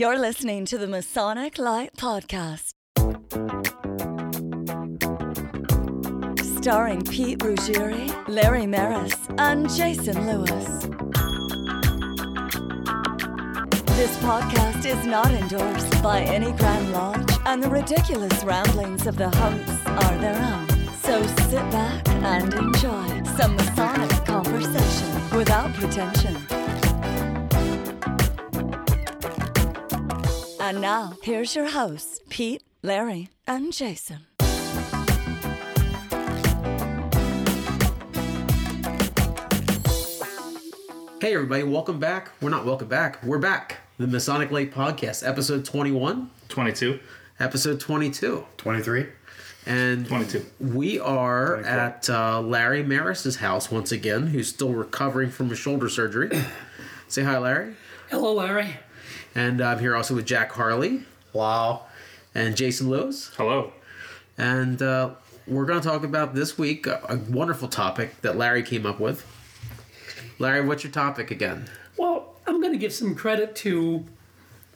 You're listening to the Masonic Light Podcast. Starring Pete Ruggieri, Larry Maris, and Jason Lewis. This podcast is not endorsed by any Grand Lodge, and the ridiculous ramblings of the hosts are their own. So sit back and enjoy some Masonic conversation without pretension. And now, here's your hosts, Pete, Larry, and Jason. Hey, everybody, welcome back. We're not welcome back. We're back. The Masonic Light Podcast, episode 21, 22. episode 22. 23? And 22. we are 24. at uh, Larry Maris's house once again, who's still recovering from his shoulder surgery. Say hi, Larry. Hello, Larry. And I'm here also with Jack Harley Wow. and Jason Lewis. Hello. And uh, we're going to talk about this week a, a wonderful topic that Larry came up with. Larry, what's your topic again? Well, I'm going to give some credit to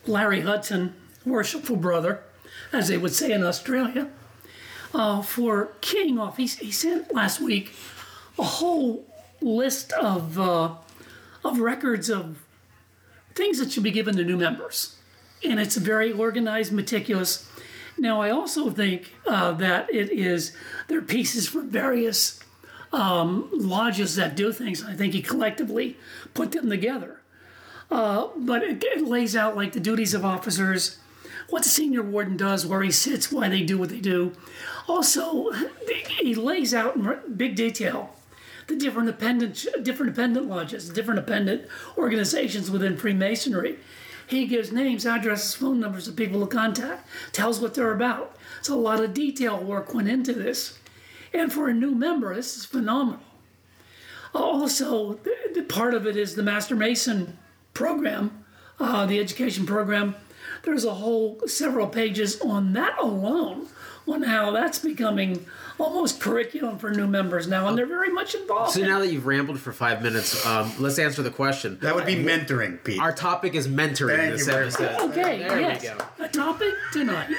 Larry Hudson, worshipful brother, as they would say in Australia, uh, for keying off. He, he sent last week a whole list of uh, of records of things that should be given to new members, and it's very organized, meticulous. Now, I also think uh, that it is there are pieces from various um, lodges that do things. I think he collectively put them together. Uh, but it, it lays out like the duties of officers, what the senior warden does, where he sits, why they do what they do. Also, he lays out in big detail the different dependent, different dependent lodges, different dependent organizations within Freemasonry. He gives names, addresses, phone numbers of people to contact, tells what they're about. So a lot of detail work went into this. And for a new member, this is phenomenal. Also, part of it is the Master Mason program, uh, the education program. There's a whole several pages on that alone, on how that's becoming almost curriculum for new members now, and they're very much involved. So now that you've rambled for five minutes, um, let's answer the question. That would be mentoring, Pete. Our topic is mentoring Thank this you very episode. Okay, There yes. we go. The topic tonight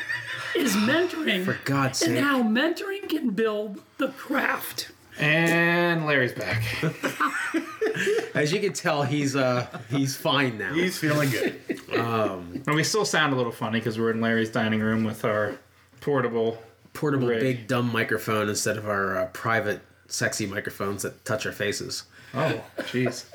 is mentoring. For God's and sake. how mentoring can build the craft. And Larry's back. As you can tell, he's uh he's fine now. He's feeling good. and we still sound a little funny because we're in Larry's dining room with our portable. Portable, Rig. big, dumb microphone instead of our uh, private, sexy microphones that touch our faces. Oh, jeez.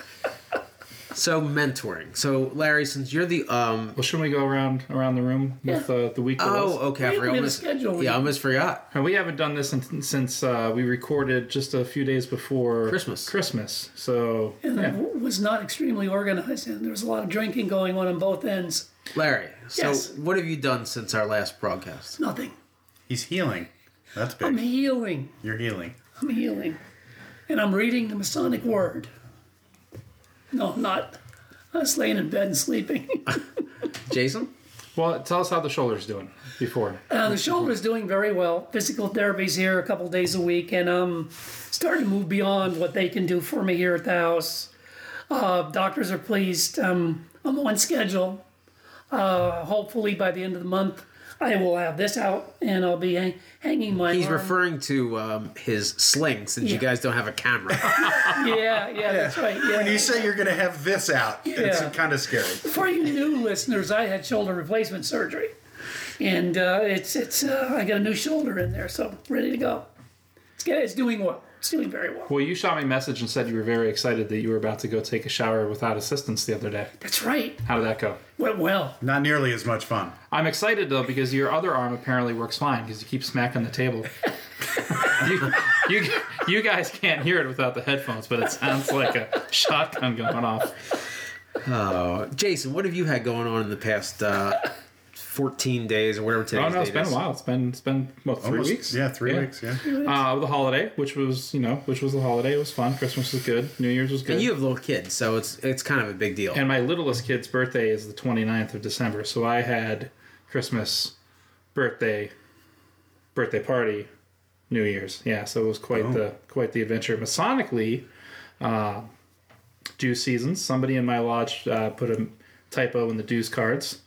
So mentoring. So Larry, since you're the um. Well, shouldn't we go around around the room with uh, the week? that Oh, was? okay. I We forgot. Almost, schedule. yeah, I almost forgot. And we haven't done this in, since uh, we recorded just a few days before Christmas. Christmas. So And yeah. it was not extremely organized, and there was a lot of drinking going on on both ends. Larry, so Yes. what have you done since our last broadcast? Nothing. He's healing. That's good. I'm healing. You're healing. I'm healing. And I'm reading the Masonic Word. No, I'm not. I was laying in bed and sleeping. Jason? well, tell us how the shoulder's doing before. Uh, the shoulder's doing very well. Physical therapy's here a couple days a week, and I'm starting to move beyond what they can do for me here at the house. Uh, doctors are pleased. Um, I'm on schedule. Uh, hopefully, by the end of the month, I will have this out, and I'll be hang- hanging my. He's arm. referring to um, his sling since you guys don't have a camera. Yeah, yeah, that's right. Yeah. When you say you're going to have this out, it's kind of scary. For you new listeners, I had shoulder replacement surgery, and uh, it's it's uh, I got a new shoulder in there, so ready to go. It's. It's doing well. It's doing very well. Well, you shot me a message and said you were very excited that you were about to go take a shower without assistance the other day. That's right. How did that go? Went well. Not nearly as much fun. I'm excited though because your other arm apparently works fine because you keep smacking the table. you, you, you guys can't hear it without the headphones, but it sounds like a shotgun going off. Uh, Jason, what have you had going on in the past uh, 14 days or whatever today's Oh no, it's date been is? a while. It's been it's been what three Almost- weeks? Yeah, three weeks. Yeah. Uh, the holiday, which was you know, which was the holiday, it was fun. Christmas was good. New Year's was good. And you have little kids, so it's it's kind of a big deal. And my littlest kid's birthday is the 29th of December. So I had Christmas, birthday, birthday party, New Year's. Yeah, so it was quite the quite the adventure. Masonically, uh, dues seasons. Somebody in my lodge uh, put a typo in the dues cards.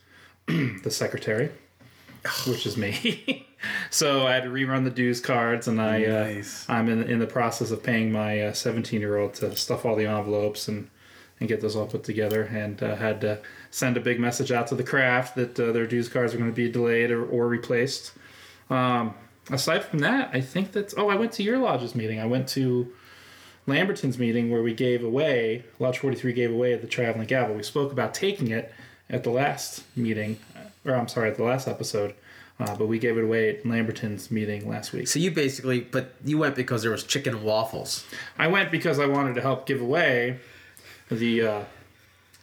the secretary, which is me. so I had to rerun the dues cards, and I Nice. uh, I'm in in the process of paying my 17 year old to stuff all the envelopes and and get those all put together, and uh, had to send a big message out to the craft that uh, their dues cards are going to be delayed or, or replaced. Um, aside from that, I think that's. Oh, I went to your lodge's meeting. I went to Lamberton's meeting where we gave away Lodge 43 gave away the traveling gavel. We spoke about taking it at the last meeting, or I'm sorry, at the last episode, uh, but we gave it away at Lamberton's meeting last week. So you basically, but you went because there was chicken and waffles. I went because I wanted to help give away the uh,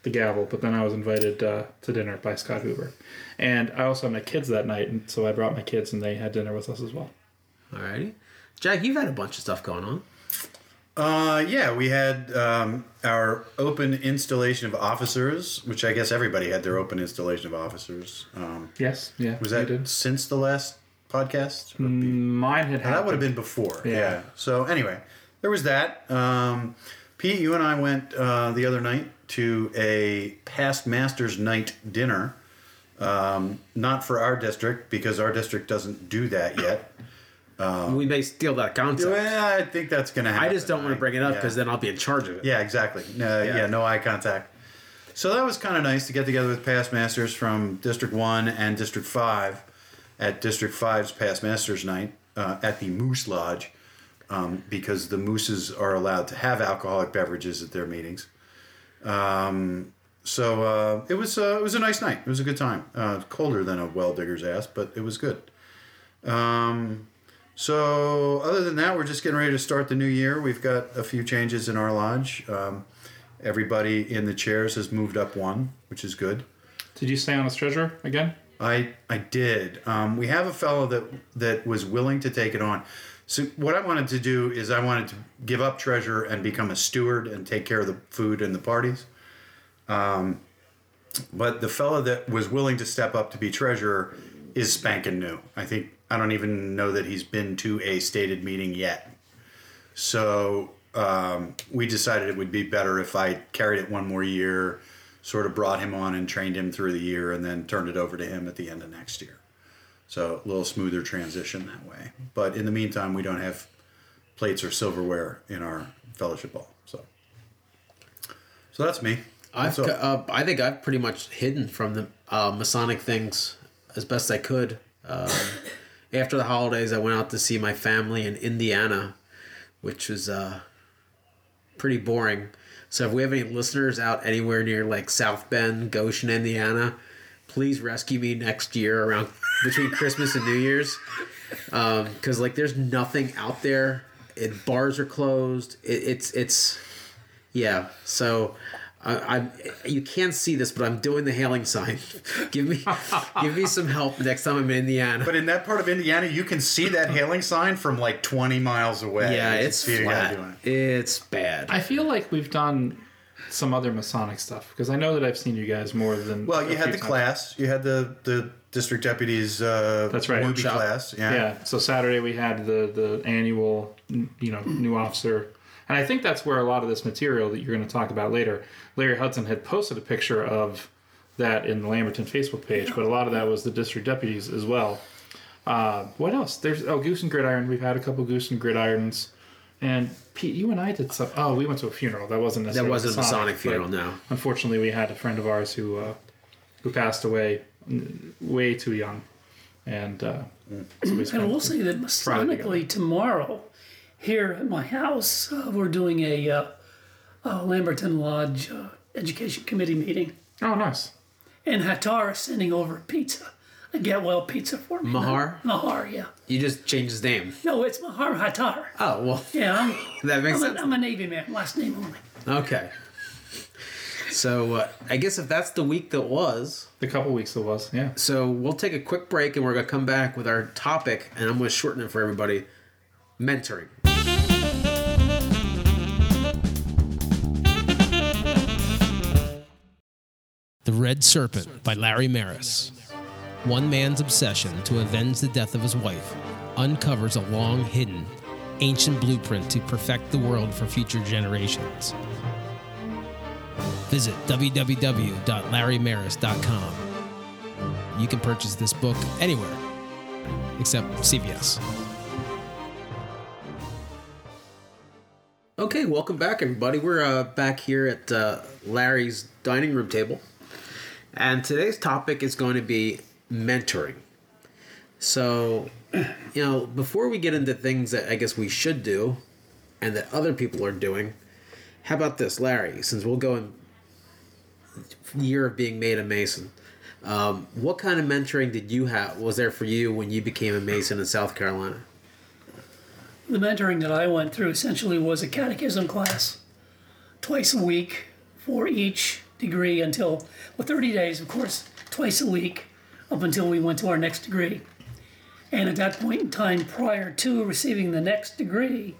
the gavel, but then I was invited uh, to dinner by Scott Hoover, and I also had my kids that night, and so I brought my kids, and they had dinner with us as well. Alrighty. Jack, you've had a bunch of stuff going on. Uh, yeah, we had um, our open installation of officers, which I guess everybody had their open installation of officers. Um, Yes, yeah, was that since the last podcast? Be- Mine had that would have been before. Yeah. Yeah. So anyway, there was that. Um, Pete, you and I went uh, the other night to a past masters night dinner. Um, not for our district because our district doesn't do that yet. We may steal that concept. Well, I think that's going to happen. I just don't want to bring it up Yeah. because then I'll be in charge of it. Yeah, exactly. No, yeah. Yeah. no eye contact. So that was kind of nice to get together with past masters from District One and District Five at District 5's past masters night uh, at the Moose Lodge, um, because the mooses are allowed to have alcoholic beverages at their meetings. Um, so uh, it was uh, it was a nice night. It was a good time. Uh, colder than a well digger's ass, but it was good. Um, so other than that, we're just getting ready to start the new year. We've got a few changes in our lodge. Um, everybody in the chairs has moved up one, which is good. Did you stay on as treasurer again? I I did. Um, we have a fellow that that was willing to take it on. So what I wanted to do is I wanted to give up treasurer and become a steward and take care of the food and the parties. Um, but the fellow that was willing to step up to be treasurer is spanking new. I think I don't even know that he's been to a stated meeting yet. So um, we decided it would be better if I carried it one more year, sort of brought him on and trained him through the year, and then turned it over to him at the end of next year. So a little smoother transition that way. But in the meantime, we don't have plates or silverware in our fellowship hall. So, so that's me. I've, all. uh, I think I've pretty much hidden from the uh, Masonic things as best I could. Um, after the holidays, I went out to see my family in Indiana, which was uh, pretty boring. So if we have any listeners out anywhere near like South Bend, Goshen, Indiana, please rescue me next year around between Christmas and New Year's. Because like there's nothing out there. It bars are closed. It, it's it's yeah. So I, I'm you can't see this, but I'm doing the hailing sign. give me give me some help next time I'm in Indiana. But in that part of Indiana, you can see that hailing sign from like 20 miles away. yeah, it's see a guy flat. doing it. It's bad. I feel like we've done some other Masonic stuff because I know that I've seen you guys more than. Well, you had the times. class. You had the the district deputies. Uh, That's right. newbie Workshop. class. Yeah. Yeah. So Saturday we had the the annual, you know, new officer, and I think that's where a lot of this material that you're going to talk about later. Larry Hudson had posted a picture of that in the Lamberton Facebook page, but a lot of that was the district deputies as well. Uh, what else? There's oh goose and gridiron. We've had a couple goose and gridirons, and Pete, you and I did some. Oh, we went to a funeral. That wasn't necessarily that wasn't a Masonic funeral, but no. Unfortunately, we had a friend of ours who uh, who passed away way too young, and uh, so we And spent- I will say that Masonically tomorrow, here at my house, uh, we're doing a uh, uh, Lamberton Lodge uh, Education Committee meeting, Oh, nice. and Hatar is sending over pizza, a get well pizza for me. Mahar? Mahar, yeah. You just changed his name. No, it's Mahar Hatar. Oh well, Yeah, I'm, that makes I'm, sense. a, I'm a Navy man, last name only. Okay. So uh, I guess if that's the week that was, The couple weeks that was, yeah. so we'll take a quick break and we're gonna come back with our topic, and I'm gonna shorten it for everybody: mentoring. Red Serpent by Larry Maris. One man's obsession to avenge the death of his wife uncovers a long hidden, ancient blueprint to perfect the world for future generations. Visit www.larrymaris.com. you can purchase this book anywhere except CVS. Okay, welcome back, everybody. We're uh, back here at uh, Larry's dining room table, and today's topic is going to be mentoring. So, you know, before we get into things that I guess we should do and that other people are doing, how about this, Larry? Since we'll go in year of being made a Mason, um, what kind of mentoring did you have? Was there for you when you became a Mason in South Carolina? The mentoring that I went through essentially was a catechism class, twice a week for each degree until, well, 30 days, of course, twice a week up until we went to our next degree. And at that point in time, prior to receiving the next degree,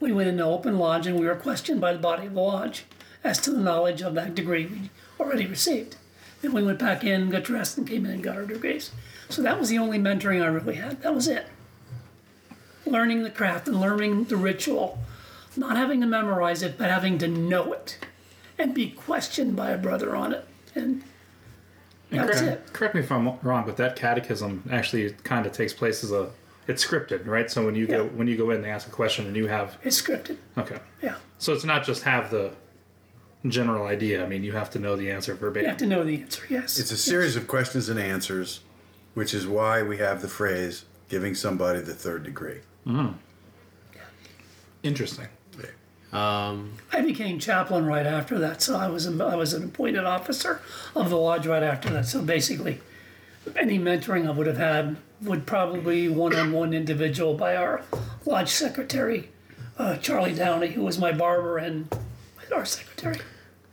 we went into open lodge and we were questioned by the body of the lodge as to the knowledge of that degree we already received. Then we went back in, got dressed, and came in and got our degrees. So that was the only mentoring I really had. That was it learning the craft and learning the ritual, not having to memorize it, but having to know it and be questioned by a brother on it. And that was correct, it. correct me if I'm wrong, but that catechism actually kind of takes place as a it's scripted, right? So when you go when you go in, they ask a question, and you have It's scripted. okay. Yeah. So it's not just have the general idea. I mean, you have to know the answer You verbatim. have to know the answer, yes. It's a series of questions and answers, which is why we have the phrase giving somebody the third degree. Mhm. Interesting. Um, I became chaplain right after that, so I was a, I was an appointed officer of the lodge right after that. So basically, any mentoring I would have had would probably one-on-one individual by our lodge secretary, uh, Charlie Downey, who was my barber and our secretary.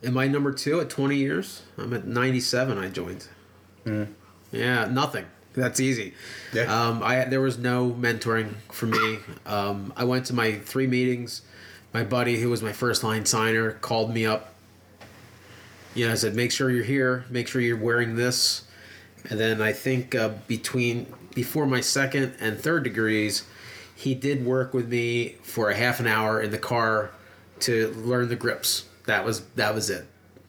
Am I number two at 20 years? I'm at 97. I joined. Yeah, nothing. That's easy. Yeah. Um, I there was no mentoring for me. Um, I went to my three meetings. My buddy, who was my first line signer, called me up. You know, I said, "Make sure you're here. Make sure you're wearing this." And then I think uh, between before my second and third degrees, he did work with me for a half an hour in the car to learn the grips. That was that was it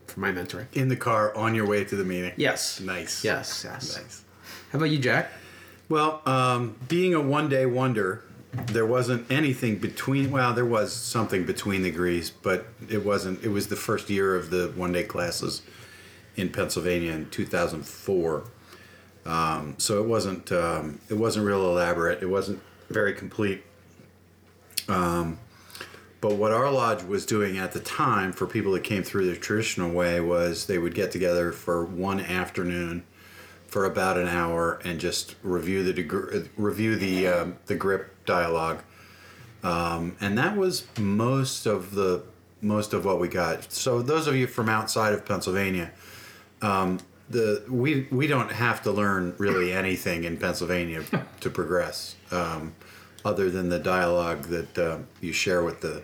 for my mentoring. In the car on your way to the meeting. Yes. Nice. Yes. Yes. Nice. How about you, Jack? Well, um, being a one day wonder, there wasn't anything between. Well, there was something between the degrees, but it wasn't. It was the first year of the one day classes in Pennsylvania in 2004. Um, so it wasn't. Um, it wasn't real elaborate. It wasn't very complete. Um, but what our lodge was doing at the time for people that came through the traditional way was they would get together for one afternoon for about an hour and just review the deg- review the um, the grip dialogue, um, and that was most of the most of what we got. So those of you from outside of Pennsylvania, um, the we we don't have to learn really anything in Pennsylvania to progress, um, other than the dialogue that uh, you share with the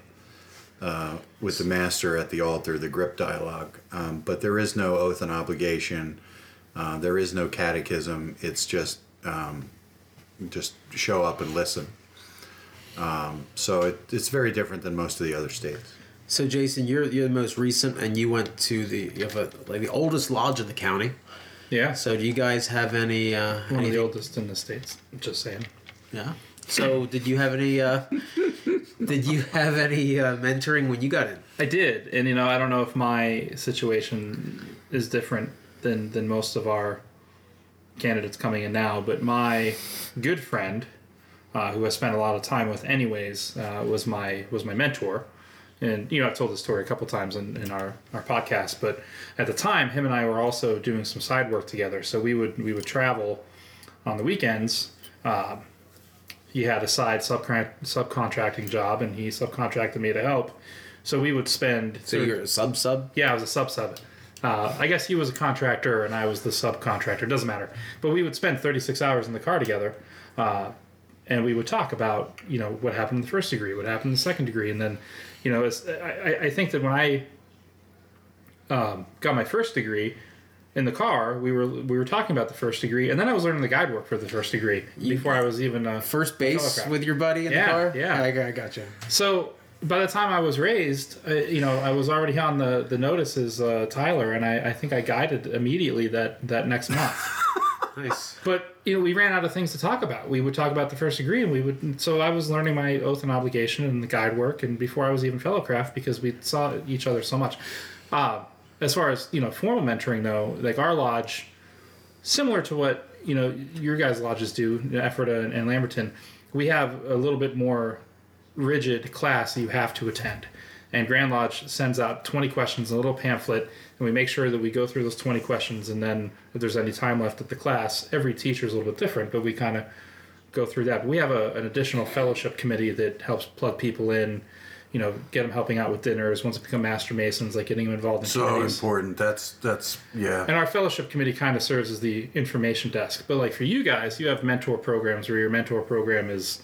uh, with the master at the altar, the grip dialogue. Um, but there is no oath and obligation. Uh, there is no catechism. It's just um, just show up and listen. Um, so it, it's very different than most of the other states. So, Jason, you're you're the most recent, and you went to the you have a, like the oldest lodge in the county. Yeah. So, do you guys have any? Uh, one of the oldest in the states. Just saying. Yeah. So, did you have any? Uh, did you have any uh, mentoring when you got in? I did, and you know, I don't know if my situation is different than than most of our candidates coming in now, but my good friend, uh, who I spent a lot of time with, anyways, uh, was my was my mentor. And you know, I've told this story a couple times in, in our, our podcast, but at the time, him and I were also doing some side work together. So we would we would travel on the weekends. Uh, he had a side subcon- subcontracting job, and he subcontracted me to help. So we would spend. So you're a sub sub. Yeah, I was a sub sub. Uh, I guess he was a contractor and I was the subcontractor. Doesn't matter. But we would spend 36 hours in the car together, uh, and we would talk about you know what happened in the first degree, what happened in the second degree, and then you know I, I think that when I um, got my first degree in the car, we were we were talking about the first degree, and then I was learning the guide work for the first degree before I was even uh, First base with your buddy in Yeah, the car. yeah. I, I gotcha. So by the time I was raised, uh, you know, I was already on the the notice as uh, Tyler, and I, I think I guided immediately that that next month. Nice. but you know, we ran out of things to talk about. We would talk about the first degree, and we would. So I was learning my oath and obligation and the guide work, and before I was even fellowcraft, because we saw each other so much. Uh, as far as you know, formal mentoring though, like our lodge, similar to what you know your guys' lodges do, Ephrata and, and Lamberton, we have a little bit more rigid class you have to attend. And Grand Lodge sends out 20 questions, a little pamphlet, and we make sure that we go through those 20 questions. And then, if there's any time left at the class, every teacher is a little bit different, but we kind of go through that. But we have a, an additional fellowship committee that helps plug people in, you know, get them helping out with dinners once they become master masons, like getting them involved in So committees. important. That's that's yeah. And our fellowship committee kind of serves as the information desk. But like for you guys, you have mentor programs where your mentor program is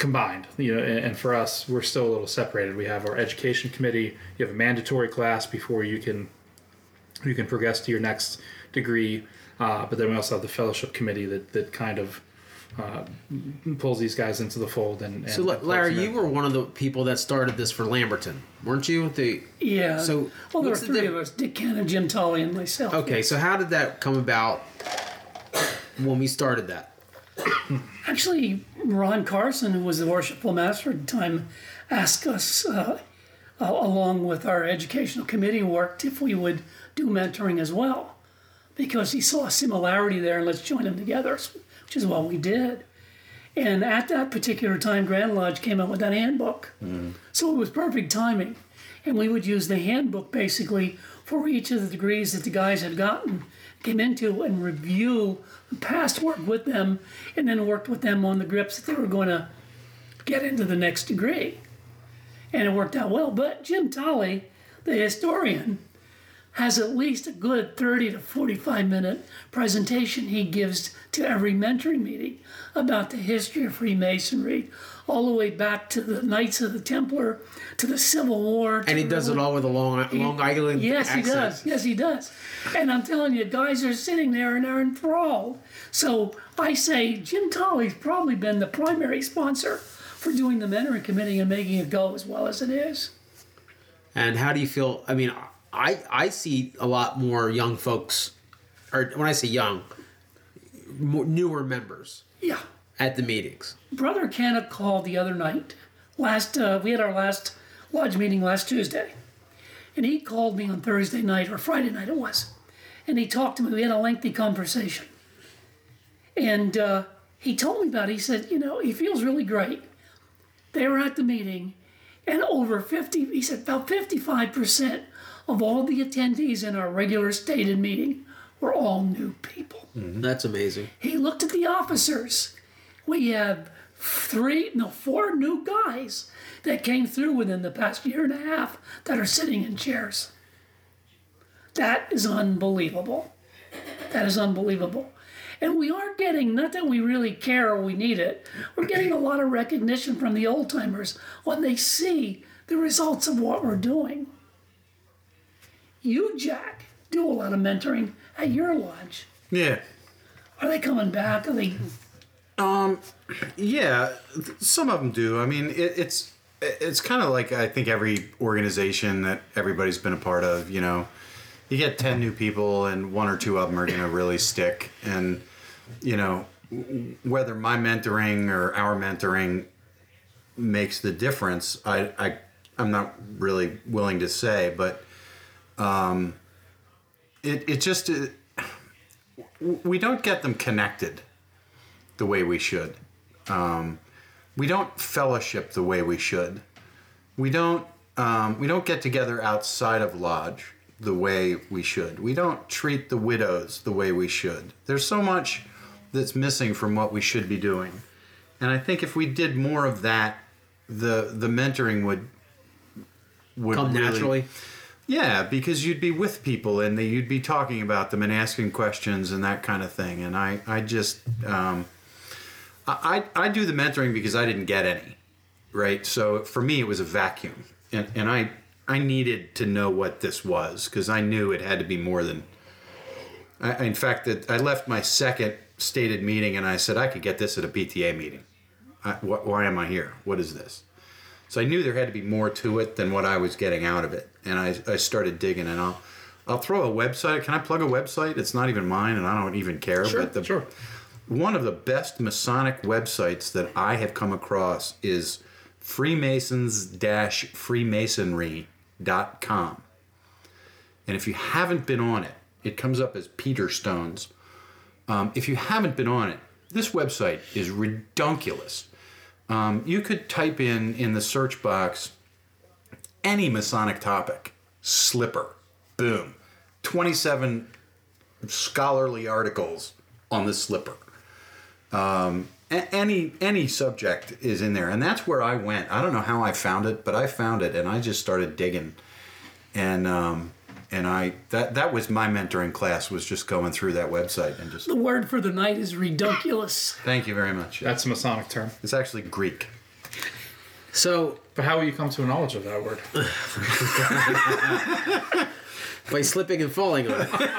combined. You know, and, and for us, we're still a little separated. We have our education committee. You have a mandatory class before you can you can progress to your next degree. Uh, but then we also have the fellowship committee that that kind of uh, pulls these guys into the fold. And, and So, La- Larry, you were one of the people that started this for Lamberton, weren't you? The Yeah. So, well, there were what's the three diff- of us: Dick Cannon, Jim Tolley, and myself. okay. So, how did that come about when we started that? Actually, Ron Carson, who was the worshipful master at the time, asked us, uh, uh, along with our educational committee, worked if we would do mentoring as well, because he saw a similarity there, and let's join them together, which is what we did. And at that particular time, Grand Lodge came out with that handbook, so it was perfect timing. And we would use the handbook basically for each of the degrees that the guys had gotten, came into, and review past work with them, and then worked with them on the grips that they were going to get into the next degree. And it worked out well. But Jim Tolley, the historian, has at least a good 30 to 45 minute presentation he gives to every mentoring meeting about the history of Freemasonry, all the way back to the Knights of the Templar, to the Civil War. And he does it all with a Long Long Island Yes, accent. he does. Yes, he does. And I'm telling you, guys are sitting there and they're enthralled. So I say Jim Tolley's probably been the primary sponsor for doing the mentoring committee and making it go as well as it is. And how do you feel? I mean, I I see a lot more young folks, or when I say young, more, newer members Yeah. at the meetings. Brother Kenneth called the other night. Last uh, we had our last lodge meeting last Tuesday, and he called me on Thursday night or Friday night it was, and he talked to me. We had a lengthy conversation, and uh, he told me about. It. He said, you know, he feels really great. They were at the meeting, and over fifty. He said about fifty-five percent of all the attendees in our regular stated meeting were all new people. Mm-hmm. That's amazing. He looked at the officers. We have three, no, four new guys that came through within the past year and a half that are sitting in chairs. That is unbelievable. That is unbelievable. And we are getting, not that we really care or we need it, we're getting a lot of recognition from the old timers when they see the results of what we're doing. You, Jack, do a lot of mentoring at your lodge. Yeah. Are they coming back? Are they? Um, yeah, some of them do. I mean, it, it's it's kind of like I think every organization that everybody's been a part of. You know, you get ten new people, and one or two of them are going to really stick. And you know, whether my mentoring or our mentoring makes the difference, I, I I'm not really willing to say, but um, it it just uh, we don't get them connected the way we should. Um, we don't fellowship the way we should. We don't um, we don't get together outside of lodge the way we should. We don't treat the widows the way we should. There's so much that's missing from what we should be doing, and I think if we did more of that, the the mentoring would would Come really- naturally. Yeah, because you'd be with people and they, you'd be talking about them and asking questions and that kind of thing. And I, I just, um, I, I do the mentoring because I didn't get any, right? So for me, it was a vacuum, and and I I needed to know what this was because I knew it had to be more than. I, in fact, that I left my second stated meeting and I said I could get this at a PTA meeting. I, wh- why am I here? What is this? So I knew there had to be more to it than what I was getting out of it, and I, I started digging. And I'll I'll throw a website. Can I plug a website? It's not even mine, and I don't even care. Sure, but the, sure. one of the best Masonic websites that I have come across is freemasons-freemasonry.com. And if you haven't been on it, it comes up as Peter Stones. Um, if you haven't been on it, this website is redunculous. Um, you could type in in the search box any Masonic topic, slipper, boom, 27 scholarly articles on the slipper. Um, a- any any subject is in there, and that's where I went. I don't know how I found it, but I found it, and I just started digging, and um, and I that that was my mentoring class was just going through that website and just The word for the night is redunculous. thank you very much. That's a Masonic term. It's actually Greek. So But how will you come to a knowledge of that word? by slipping and falling on it.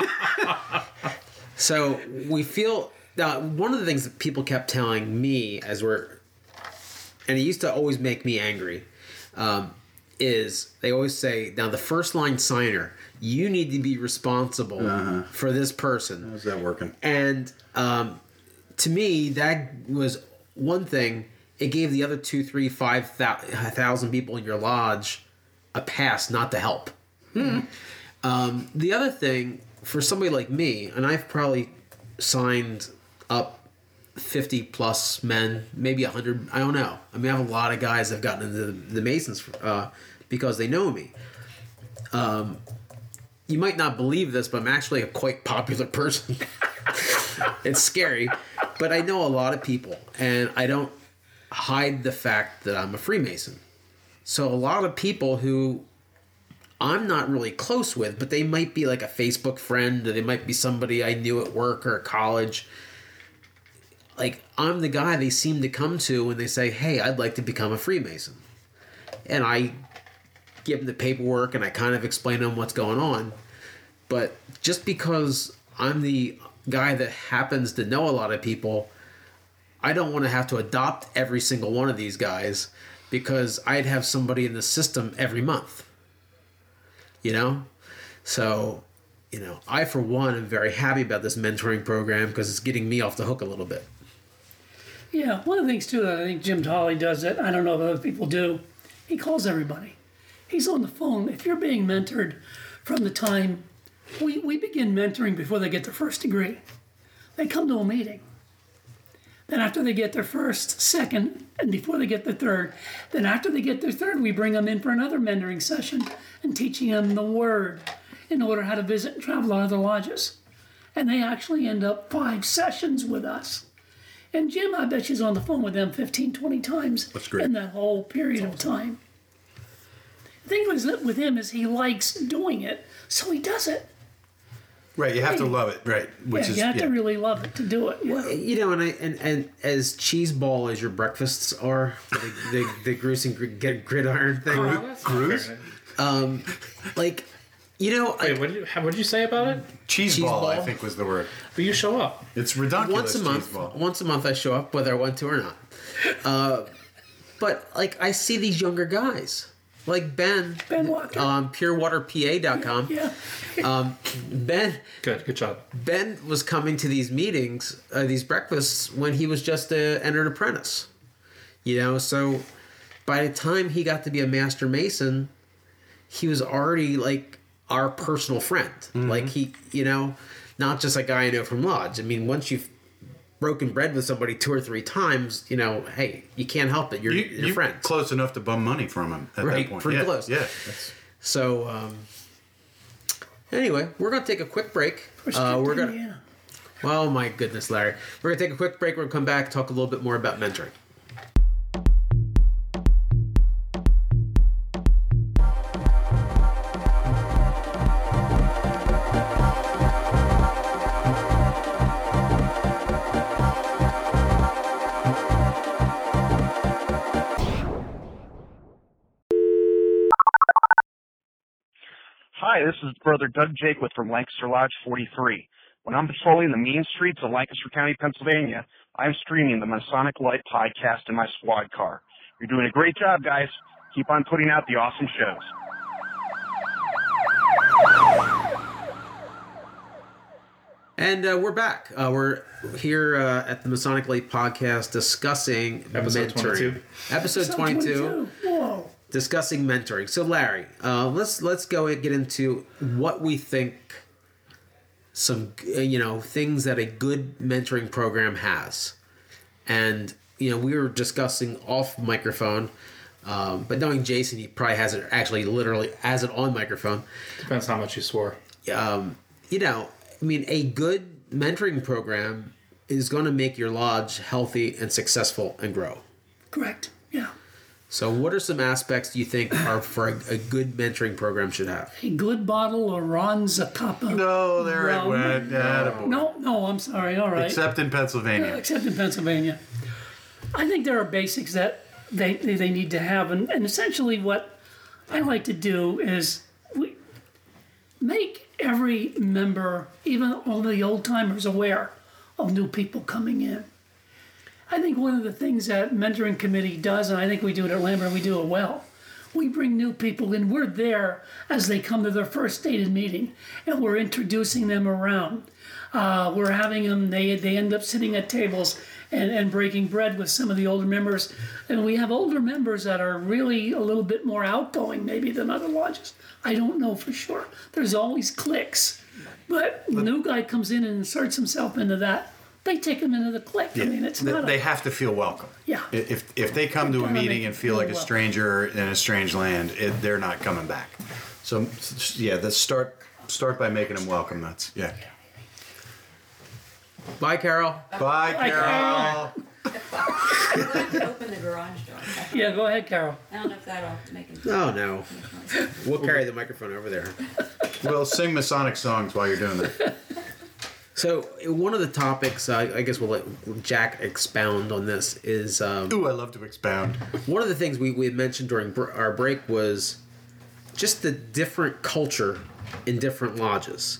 so we feel now one of the things that people kept telling me as we're, and it used to always make me angry, um, is they always say now the first line signer you need to be responsible for this person. How's that working? And um, to me, that was one thing. It gave the other two, three, five thou- thousand people in your lodge a pass not to help. Um, the other thing for somebody like me, and I've probably signed up 50 plus men, maybe 100, I don't know. I mean, I have a lot of guys that have gotten into the, the Masons uh, because they know me. Um, you might not believe this, but I'm actually a quite popular person. it's scary, but I know a lot of people, and I don't hide the fact that I'm a Freemason. So a lot of people who I'm not really close with, but they might be like a Facebook friend, or they might be somebody I knew at work or college. Like I'm the guy they seem to come to when they say, "Hey, I'd like to become a Freemason," and I give them the paperwork and I kind of explain to them what's going on. But just because I'm the guy that happens to know a lot of people, I don't want to have to adopt every single one of these guys because I'd have somebody in the system every month. You know? So, you know, I for one am very happy about this mentoring program because it's getting me off the hook a little bit. Yeah, one of the things too that I think Jim Tolley does that I don't know if other people do, he calls everybody. He's on the phone. If you're being mentored from the time we, we begin mentoring before they get their first degree, they come to a meeting. Then after they get their first, second, and before they get their third, then after they get their third, we bring them in for another mentoring session and teaching them the word in order how to visit and travel to other lodges. And they actually end up five sessions with us. And Jim, I bet she's on the phone with them 15, 20 times in that whole period of time. The thing with him is he likes doing it, so he does it. Right, you have to love it, right? Which yeah, is you have yeah. to really love it to do it. Yeah. You know, and I and, and as cheese ball as your breakfasts are, the the, the gruesome gr- gr- gridiron thing, Oh, that's not Cruise? fair. like, you know, Wait, like, what did you how, what did you say about it? cheese, Cheese ball, I think was the word. But you show up. It's redunculous. once a month, ball. once a month I show up whether I want to or not. Uh, but like I see these younger guys, like Ben, Ben Walker. um, purewaterpa.com. yeah. Um, Ben, Good, good job. Ben was coming to these meetings, uh, these breakfasts, when he was just a entered apprentice. You know, so by the time he got to be a master mason, he was already like our personal friend. Like he, you know, not just a guy I know from lodge. I mean, once you've broken bread with somebody two or three times, you know, hey, you can't help it. You're You, you're you friends. close enough to bum money from him at Right, that point. pretty yeah, close. Yeah. that's- So, um, anyway, we're gonna take a quick break. Uh, we're gonna. yeah. Oh my goodness, Larry. We're gonna take a quick break. We're gonna come back, talk a little bit more about mentoring. Hi, this is Brother Doug Jaquith from Lancaster Lodge 43. When I'm patrolling the mean streets of Lancaster County, Pennsylvania, I'm streaming the Masonic Light podcast in my squad car. You're doing a great job, guys. Keep on putting out the awesome shows. And uh, we're back. Uh, we're here uh, at the Masonic Light Podcast discussing Episode mentoring. 22. Episode So 22, Whoa. Discussing mentoring. So, Larry, uh, let's let's go and get into what we think. Some uh, you know things that a good mentoring program has, and you know we were discussing off microphone. Um, but knowing Jason, he probably has it actually literally has it on microphone. Depends how much you swore. um, you know, I mean, a good mentoring program is going to make your lodge healthy and successful and grow. Correct. Yeah. So, what are some aspects do you think are for a, a good mentoring program should have? A good bottle of Ron Zacapa. No, there it Rum. went. Attaboy. No, no, I'm sorry. All right. Except in Pennsylvania. except in Pennsylvania. I think there are basics that they, they, they need to have. And, and essentially, what I like to do is we make every member, even all the old timers, aware of new people coming in. I think one of the things that mentoring committee does, and I think we do it at Lambert, we do it well. We bring new people in. We're there as they come to their first stated meeting, and we're introducing them around. Uh, we're having them. They they end up sitting at tables and, and breaking bread with some of the older members, and we have older members that are really a little bit more outgoing maybe than other lodges. I don't know for sure. There's always cliques, but the new guy comes in and inserts himself into that. They take him into the clique. I mean, it's They- not. they have to feel welcome. Yeah. If if they come to a meeting and them feel like a feel welcome. stranger in a strange land, it, they're not coming back. So yeah, let's start start by making them welcome. That's yeah. Bye, Carol. Bye, Carol. Carol. Open the garage door. yeah, go ahead, Carol. I don't know if that'll make it. Oh no, we'll carry the microphone over there. We'll sing Masonic songs while you're doing that. So, one of the topics uh, I guess we'll let Jack expound on this is um, Ooh, I love to expound. one of the things we, we had mentioned during br- our break was just the different culture in different lodges.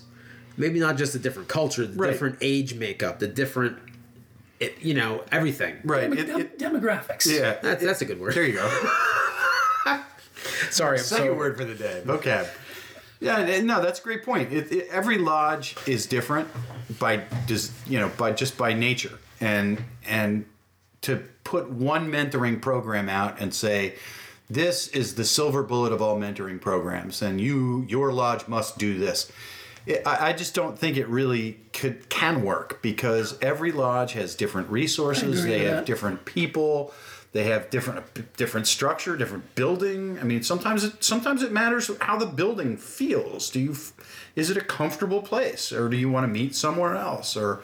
Maybe not just the different culture, the Right. different age makeup, the different, it, you know, everything. Right. It, Dem- it, demographics. yeah. That's, that's a good word. There you go. Sorry, I'm Second so word for the day. Vocab. Yeah, no, that's a great point. It, it, every lodge is different by just you know by just by nature, and and to put one mentoring program out and say this is the silver bullet of all mentoring programs, and you your lodge must do this. It, I, I just don't think it really could can work because every lodge has different resources. They have that. different people. They have different different structure, different building. I mean, sometimes it sometimes it matters how the building feels. Do you is it a comfortable place, or do you want to meet somewhere else, or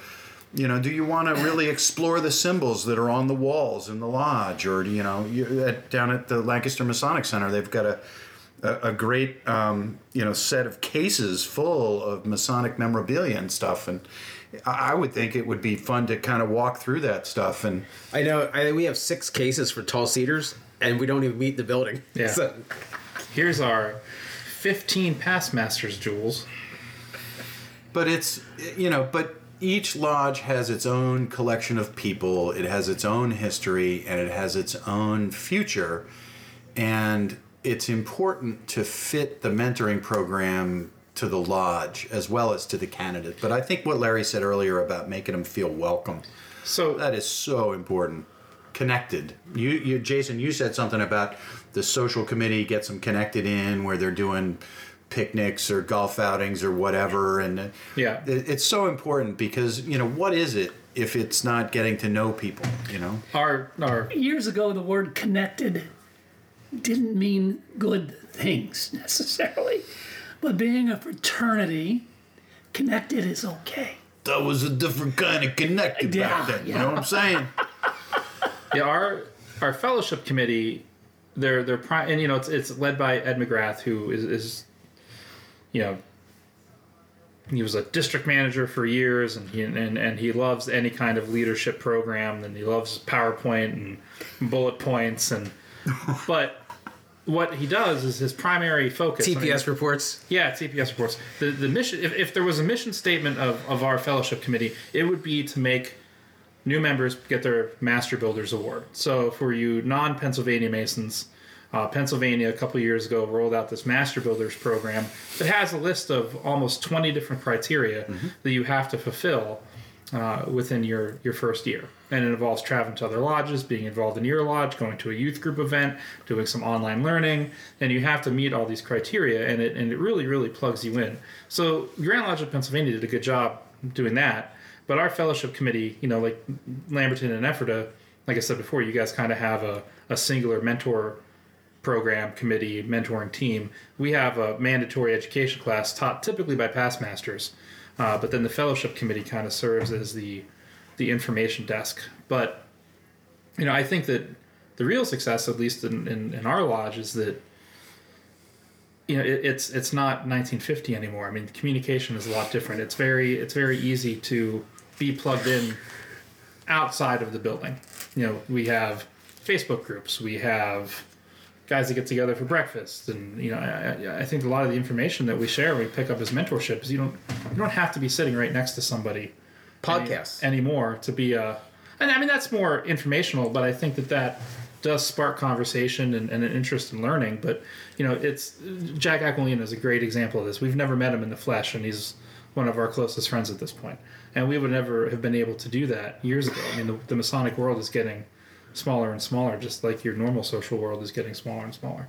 you know, do you want to really explore the symbols that are on the walls in the lodge, or do you know, you, at, down at the Lancaster Masonic Center, they've got a a, a great um, you know set of cases full of Masonic memorabilia and stuff, and I I would think it would be fun to kind of walk through that stuff and. I know I, we have six cases for tall cedars, and we don't even meet the building. Yeah. So, Here's our 15 past masters jewels. but it's you know but each lodge has its own collection of people it has its own history and it has its own future and it's important to fit the mentoring program to the lodge as well as to the candidate. But i think what larry said earlier about making them feel welcome So that is so important. Connected. You, you jason you said something about the social committee gets them connected in where they're doing picnics or golf outings or whatever. And Yeah. it- it's so important because you know what is it if it's not getting to know people you know? Our our Years ago, the word connected didn't mean good things necessarily, but being a fraternity, connected is okay. that was a different kind of connected Yeah, back then you know what i'm saying yeah our our fellowship committee they're they're pri- and you know it's it's led by Ed McGrath who is is you know he was a district manager for years and he and, and he loves any kind of leadership program and he loves PowerPoint and bullet points and but what he does is his primary focus I mean, TPS reports. Yeah, TPS reports. The the mission if, if there was a mission statement of, of our fellowship committee, it would be to make new members get their Master Builders Award. So for you non Pennsylvania Masons, Uh, Pennsylvania, a couple years ago, rolled out this Master Builders program that has a list of almost 20 different criteria that you have to fulfill uh, within your, your first year. And it involves traveling to other lodges, being involved in your lodge, going to a youth group event, doing some online learning, and you have to meet all these criteria, and it, and it really, really plugs you in. So, Grand Lodge of Pennsylvania did a good job doing that. But our fellowship committee, you know, like Lamberton and Ephrata, like I said before, you guys kind of have a, a singular mentor program, committee, mentoring team. We have a mandatory education class taught typically by past masters, uh, but then the fellowship committee kind of serves as the the information desk. But you know, I think that the real success, at least in, in, in our lodge, is that you know it, it's it's not 1950 anymore. I mean, communication is a lot different. It's very it's very easy to be plugged in outside of the building. You know, we have Facebook groups, we have guys that get together for breakfast, and you know, I, I think a lot of the information that we share, we pick up as mentorship, is you don't you don't have to be sitting right next to somebody Podcasts. any, anymore to be a. And I mean that's more informational, but I think that that does spark conversation and, and an interest in learning. But you know, it's Jack Aquilina is a great example of this. We've never met him in the flesh, and he's one of our closest friends at this point. And we would never have been able to do that years ago. I mean, the, the Masonic world is getting smaller and smaller, just like your normal social world is getting smaller and smaller.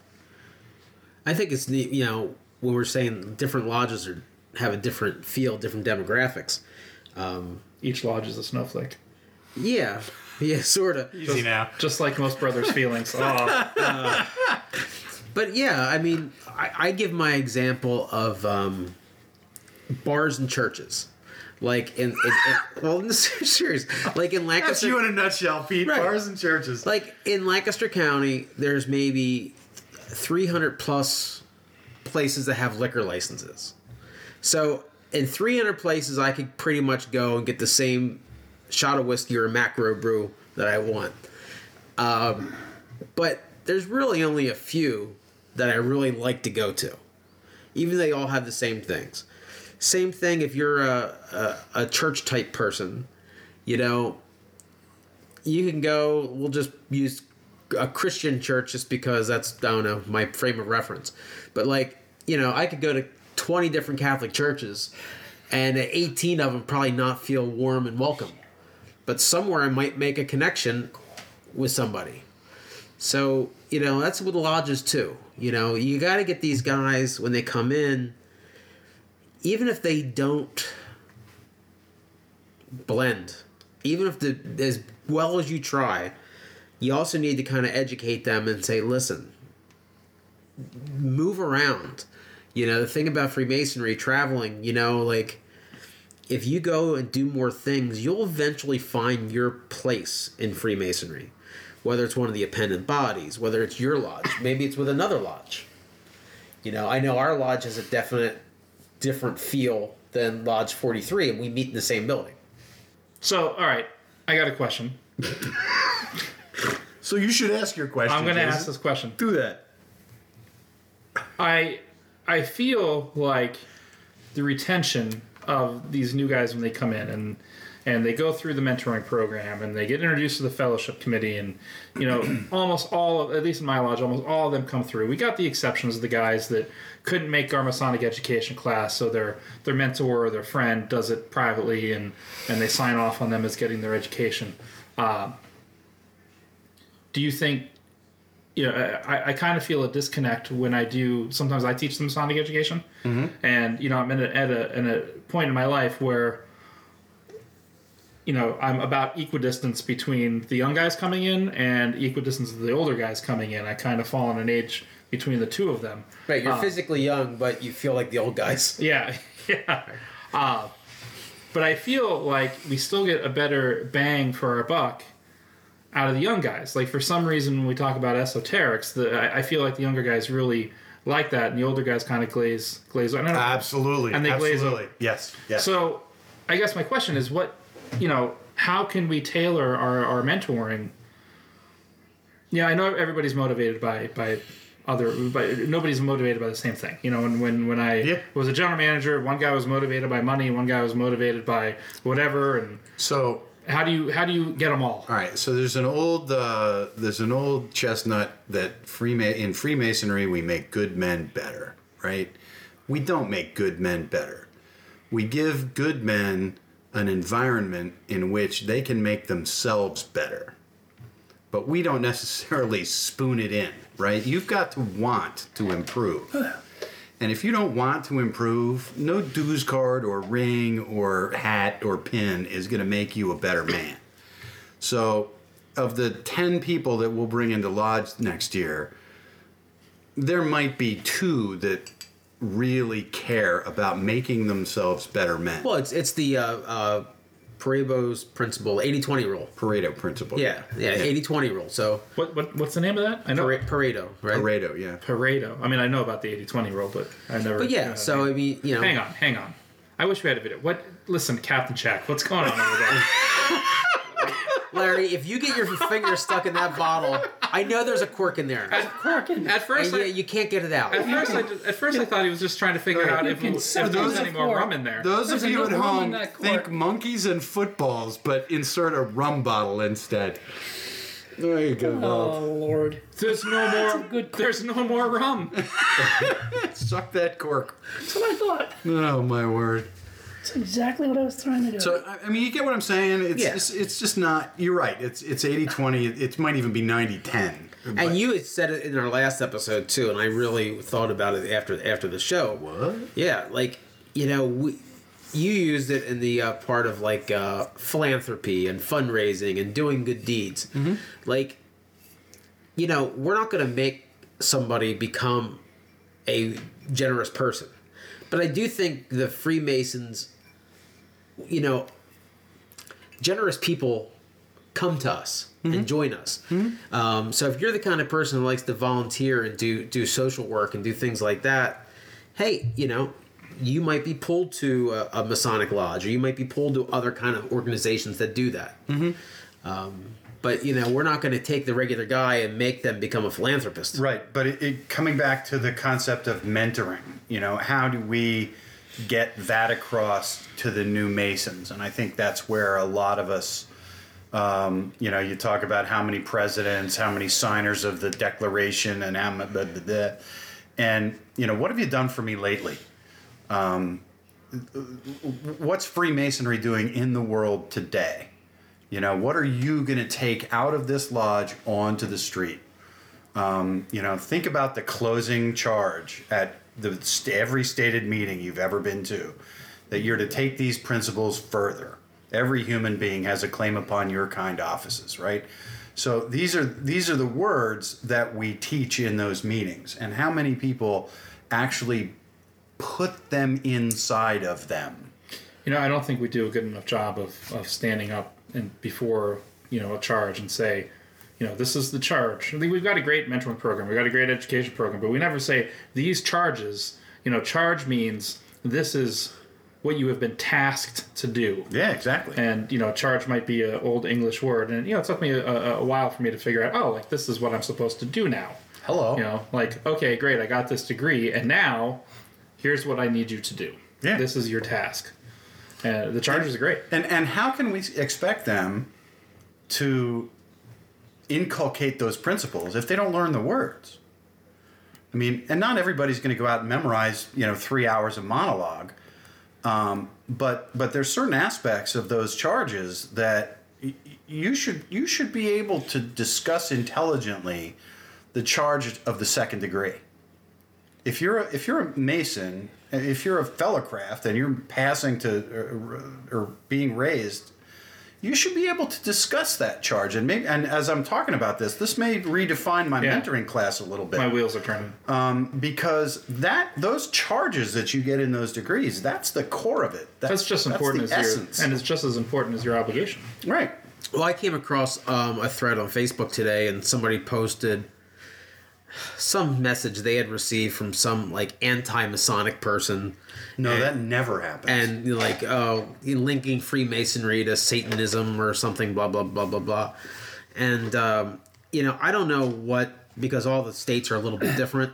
I think it's neat, you know, when we're saying different lodges are have a different feel, different demographics. Um, Each lodge is a snowflake, yeah, yeah, sort of. Easy now. just like most brothers' feelings. Oh, But yeah, I mean, I, I give my example of um, bars and churches. Like in, in, in well, in the series, like in Lancaster, That's you in a nutshell, Pete. Right. Bars and churches. like in Lancaster County, there's maybe 300 plus places that have liquor licenses. So in 300 places, I could pretty much go and get the same shot of whiskey or macro brew that I want. Um, but there's really only a few that I really like to go to, even though they all have the same things. Same thing if you're a, a, a church type person, you know, you can go, we'll just use a Christian church just because that's, I don't know, my frame of reference. But like, you know, I could go to 20 different Catholic churches and 18 of them probably not feel warm and welcome. But somewhere I might make a connection with somebody. So, you know, that's with lodges too. You know, you got to get these guys when they come in, even if they don't blend, even if the as well as you try, you also need to kind of educate them and say, listen, move around. You know, the thing about Freemasonry, traveling, you know, like if you go and do more things, you'll eventually find your place in Freemasonry. Whether it's one of the appendant bodies, whether it's your lodge, maybe it's with another lodge. You know, I know our lodge has a definite different feel than Lodge 43, and we meet in the same building. so all right, I got a question. so you should ask your question. I'm going to ask this question. Do that. I I feel like the retention of these new guys when they come in and and they go through the mentoring program and they get introduced to the fellowship committee and you know almost all of at least in my lodge almost all of them come through. We got the exceptions of the guys that couldn't make our masonic education class so their their mentor or their friend does it privately and and they sign off on them as getting their education. Uh, do you think you know, I, I kind of feel a disconnect when I do. Sometimes I teach them Masonic education, and you know, I'm in a, at a in a point in my life where, you know, I'm about equidistance between the young guys coming in and equidistance of the older guys coming in. I kind of fall in an age between the two of them. Right, you're Uh, physically young, but you feel like the old guys. Yeah, yeah. Uh, but I feel like we still get a better bang for our buck out of the young guys. Like for some reason, when we talk about esoterics, the I, I feel like the younger guys really like that, and the older guys kind of glaze glaze. I don't know. Absolutely. And they glaze Absolutely. over. Yes. Yes. So, I guess my question is, what you know, how can we tailor our, our mentoring? Yeah, I know everybody's motivated by by other, but nobody's motivated by the same thing. You know, when when when I Yeah. was a general manager, one guy was motivated by money, one guy was motivated by whatever, and so How do you how do you get them all? All right, so there's an old uh, there's an old chestnut that Freema- in Freemasonry we make good men better, right? We don't make good men better. We give good men an environment in which they can make themselves better. But we don't necessarily spoon it in, right? You've got to want to improve. And if you don't want to improve, no dues card or ring or hat or pin is going to make you a better man. So, of the 10 people that we'll bring into Lodge next year, there might be two that really care about making themselves better men. Well, it's it's the uh, uh, Parebo's principle, 80-20 rule. Pareto principle. Yeah, yeah, 80-20 rule. So What, what what's the name of that? I know Pare- Pareto, right? Pareto, yeah. Pareto. I mean, I know about the 80-20 rule, but I never. But yeah, uh, so I mean, you know, hang on, hang on. I wish we had a video. What? Listen, Captain Jack, what's going on over there? Larry, if you get your finger stuck in that bottle, I know there's a cork in there, Corking. At first, I, you, you can't get it out. at first, I, just- at first, I thought he was just trying to figure out if, can if there was any more rum in there. Those There's of you at enough rum in home think monkeys and footballs, but insert a rum bottle instead. There you go, Oh Lord. There's no more. good there's no more rum. Suck that cork. That's what I thought. Oh my word. That's exactly what I was trying to do. So I- I mean, you get what I'm saying. It's Yeah. just, it's just not. You're right. It's it's 80-20. It, it might even be 90-10. But- And you had said it in our last episode too, and I really thought about it after after the show. What? Yeah, like you know, we, you used it in the uh, part of like uh, philanthropy and fundraising and doing good deeds. Like, you know, we're not going to make somebody become a generous person, but I do think the Freemasons, you know, generous people come to us and join us. Um, so if you're the kind of person who likes to volunteer and do do social work and do things like that, hey, you know, you might be pulled to a, a Masonic lodge, or you might be pulled to other kind of organizations that do that. Um, but you know, we're not going to take the regular guy and make them become a philanthropist. Right, but it, it coming back to the concept of mentoring, you know, how do we get that across to the new Masons? And I think that's where a lot of us, um, you know, you talk about how many presidents, how many signers of the Declaration, and blah, blah, blah. and you know, what have you done for me lately? Um, what's Freemasonry doing in the world today? You know, what are you going to take out of this lodge onto the street? Um, you know, think about the closing charge at the every stated meeting you've ever been to, that you're to take these principles further. Every human being has a claim upon your kind offices, right? So these are these are the words that we teach in those meetings, and how many people actually put them inside of them. You know, I don't think we do a good enough job of, of standing up and before you know a charge and say, you know, this is the charge. I think we've got a great mentoring program, we've got a great education program, but we never say these charges. You know, charge means this is what you have been tasked to do. Yeah, exactly. And you know, charge might be an old English word, and you know, it took me a, a, while for me to figure out. Oh, like this is what I'm supposed to do now. Hello. You know, like okay, great, I got this degree, and now here's what I need you to do. Yeah. This is your task. And the charges are great. And and how can we expect them to inculcate those principles if they don't learn the words? I mean, and not everybody's going to go out and memorize, you know, three hours of monologue. Um, but but there's certain aspects of those charges that y- you should you should be able to discuss intelligently the charge of the second degree. If you're a, if you're a mason, if you're a fellowcraft and you're passing to or, or being raised, you should be able to discuss that charge. And maybe and as I'm talking about this, this may redefine my Yeah. mentoring class a little bit My wheels are turning. because that those charges that you get in those degrees, that's the core of it. That's just important the as essence. your, and it's just as important as your obligation. right. Well, I came across um, a thread on Facebook today, and somebody posted some message they had received from some like anti-Masonic person, No, And- that never happens. and like oh, linking Freemasonry to Satanism or something, blah blah blah blah blah, and um, you know I don't know what because all the states are a little bit different,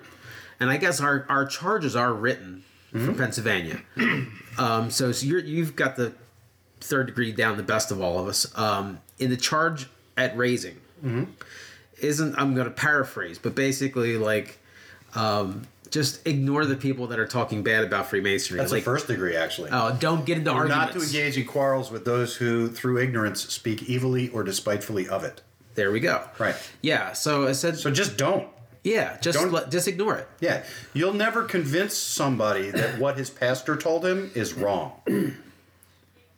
and I guess our our charges are written for Pennsylvania, um, so, so you're you've got the third degree down, the best of all of us. Um, in the charge at raising, isn't I'm going to paraphrase, but basically like. Um, just ignore the people that are talking bad about Freemasonry. That's like, the first degree, actually. Oh, don't get into We're arguments. not to engage in quarrels with those who, through ignorance, speak evilly or despitefully of it. There we go. Right. Yeah. So I said. So just don't. yeah. Just don't- let, just ignore it. Yeah, you'll never convince somebody that what his pastor told him is wrong.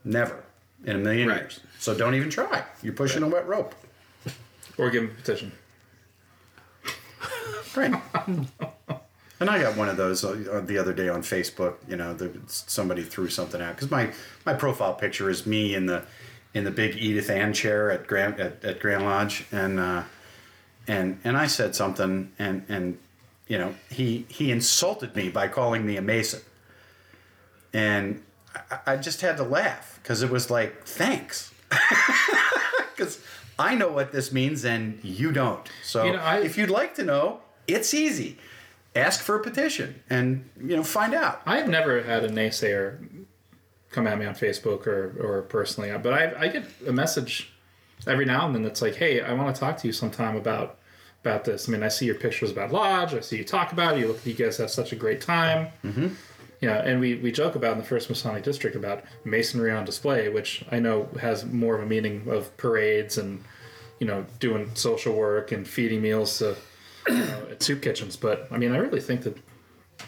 never in a million Right. years. So don't even try. You're pushing a wet rope. Or give him a petition. Right. and I got one of those uh, the other day on Facebook. You know, the, somebody threw something out because my my profile picture is me in the in the big Edith Ann chair at Grand at, at Grand Lodge, and uh, and and I said something, and and you know he he insulted me by calling me a Mason, and I, I just had to laugh because it was like thanks. Because I know what this means and you don't. So You know, I- if you'd like to know, it's easy. Ask for a petition and you know find out. I've never had a naysayer come at me on Facebook or, or personally, but I, I get a message every now and then that's like, "Hey, I want to talk to you sometime about about this." I mean, I see your pictures about lodge. I see you talk about it. You look, you guys have such a great time. Mm-hmm. Yeah, and we, we joke about in the first Masonic district about masonry on display, which I know has more of a meaning of parades and you know doing social work and feeding meals to you know, at soup kitchens. But I mean, I really think that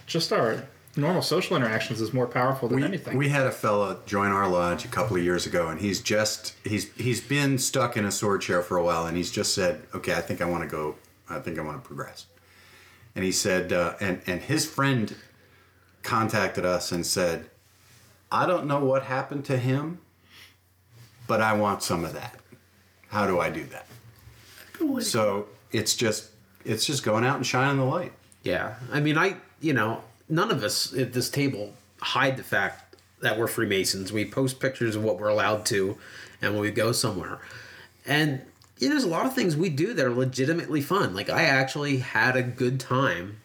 just our normal social interactions is more powerful than anything. We had a fellow join our lodge a couple of years ago, and he's just he's he's been stuck in a sword chair for a while, and he's just said, "Okay, I think I want to go. I think I want to progress." And he said, uh, and and his friend contacted us and said, "I don't know what happened to him, but I want some of that. How do I do that?" So it's just it's just going out and shining the light. Yeah. I mean, I, you know, none of us at this table hide the fact that we're Freemasons. We post pictures of what we're allowed to and when we go somewhere. And you know, there's a lot of things we do that are legitimately fun. Like, I actually had a good time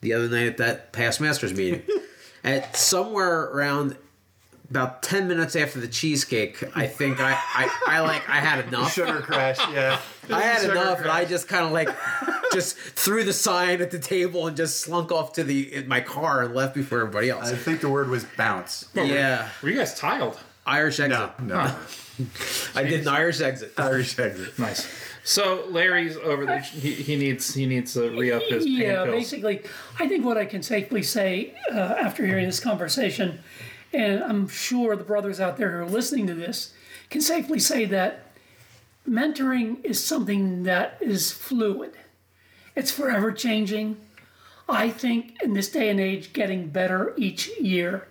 the other night at that past masters meeting. at somewhere around about 10 minutes after the cheesecake, I think I, I, I like, I had enough. Sugar crash, yeah. I had Sugar enough, and. I just kind of like just threw the sign at the table and just slunk off to the in my car and left before everybody else. I think the word was bounce. yeah, Were you guys tiled? Irish exit. No, no. I did an Irish exit. Irish exit. Nice. So Larry's over there. He, he needs he needs to re up his pain yeah, pills. basically, I think what I can safely say uh, after hearing this conversation, and I'm sure the brothers out there who are listening to this can safely say that mentoring is something that is fluid. It's forever changing. I think in this day and age, getting better each year.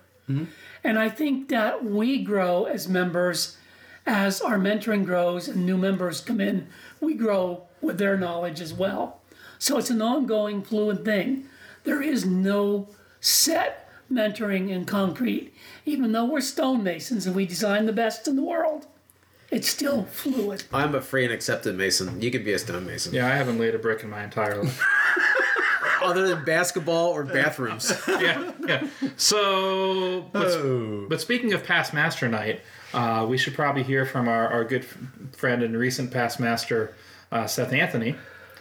And I think that we grow as members as our mentoring grows and new members come in, we grow with their knowledge as well. So it's an ongoing, fluid thing. There is no set mentoring in concrete. Even though we're stonemasons and we design the best in the world, it's still fluid. I'm a free and accepted Mason. You could be a stonemason. Yeah, I haven't laid a brick in my entire life. Other than basketball or bathrooms. yeah, yeah. So, but, but speaking of past master night, uh, we should probably hear from our, our good friend and recent past master, uh, Seth Anthony,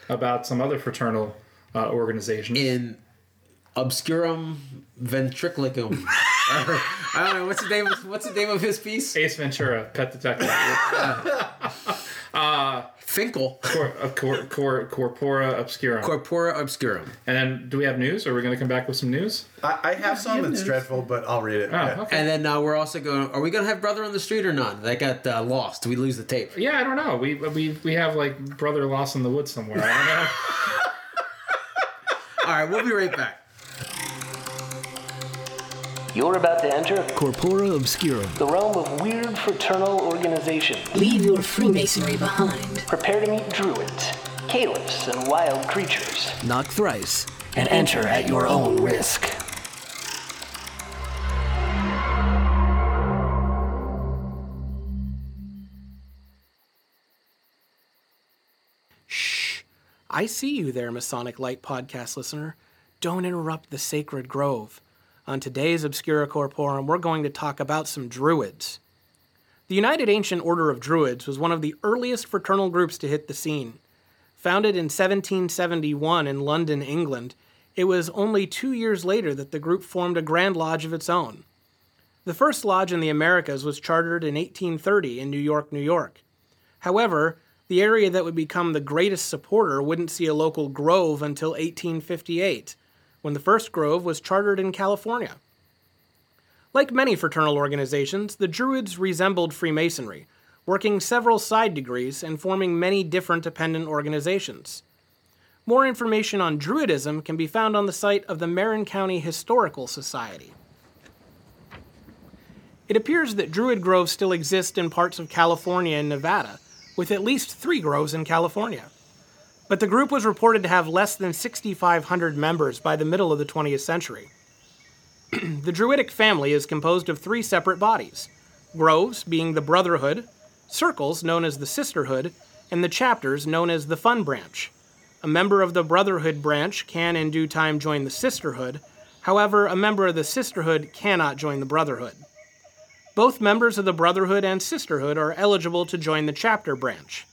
about some other fraternal uh, organizations. in obscurum ventriculicum. Or, I don't know what's the name. Of, what's the name of his piece? Ace Ventura, Pet Detective, Finkel. cor, uh, cor, cor, Corpora Obscura. Corpora obscurum. and then, do we have news? Or are we going to come back with some news? I, I have some give that's news. dreadful, but I'll read it. Oh, Yeah. okay. And then uh, we're also going. Are we going to have brother on the street or not? That got uh, lost. Did we lose the tape? Yeah, I don't know. We we we have like brother lost in the woods somewhere. I don't know. All right, we'll be right back. You're about to enter Corpora Obscura. the realm of weird fraternal organization. Leave your Freemasonry behind Prepare to meet druids, caliphs, and wild creatures. Knock thrice. And enter at your own risk. I see you there, Masonic Light podcast listener. Don't interrupt the sacred grove. On today's Obscura Corporum, we're going to talk about some druids. The United Ancient Order of Druids was one of the earliest fraternal groups to hit the scene. Founded in 1771 in London, England, it was only two years later that the group formed a Grand Lodge of its own. The first lodge in the Americas was chartered in 1830 in New York, New York. However, the area that would become the greatest supporter wouldn't see a local grove until 1858, when the first grove was chartered in California. Like many fraternal organizations, the Druids resembled Freemasonry, working several side degrees and forming many different dependent organizations. More information on Druidism can be found on the site of the Marin County Historical Society. It appears that Druid groves still exist in parts of California and Nevada, with at least three groves in California. But the group was reported to have less than 6,500 members by the middle of the 20th century. the Druidic family is composed of three separate bodies groves, being the Brotherhood, circles, known as the Sisterhood, and the chapters, known as the Fun Branch. A member of the Brotherhood branch can, in due time, join the Sisterhood. However, a member of the Sisterhood cannot join the Brotherhood. Both members of the Brotherhood and Sisterhood are eligible to join the chapter branch.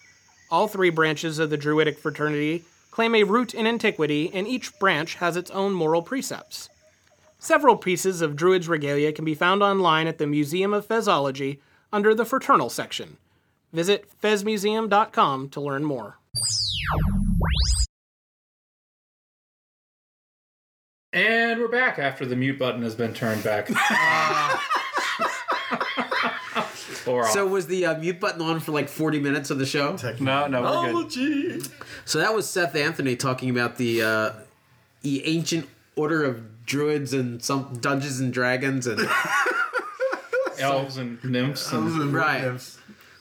All three branches of the Druidic fraternity claim a root in antiquity, and each branch has its own moral precepts. Several pieces of Druids regalia can be found online at the Museum of Fezology under the Fraternal section. Visit fezmuseum.com to learn more. And we're back after the mute button has been turned back. or So off. was the uh, mute button on for like 40 minutes of the show? no, no, we're Oh, good. So that was Seth Anthony talking about the uh, the ancient order of druids and some Dungeons and Dragons and Elves and nymphs. And, right.